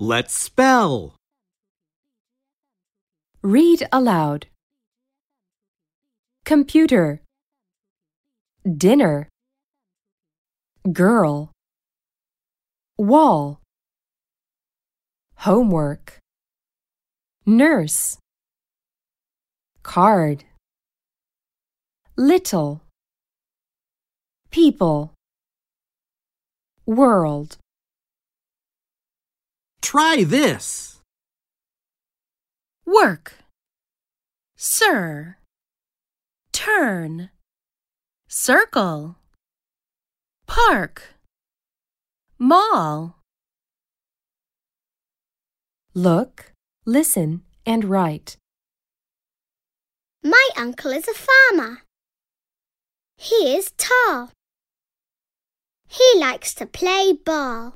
Let's spell. Read aloud. Computer. Dinner. Girl. Wall. Homework. Nurse. Card. Little. People. World. Try this. Work. Sir. Turn. Circle. Park. Mall. Look, listen, and write. My uncle is a farmer. He is tall. He likes to play ball.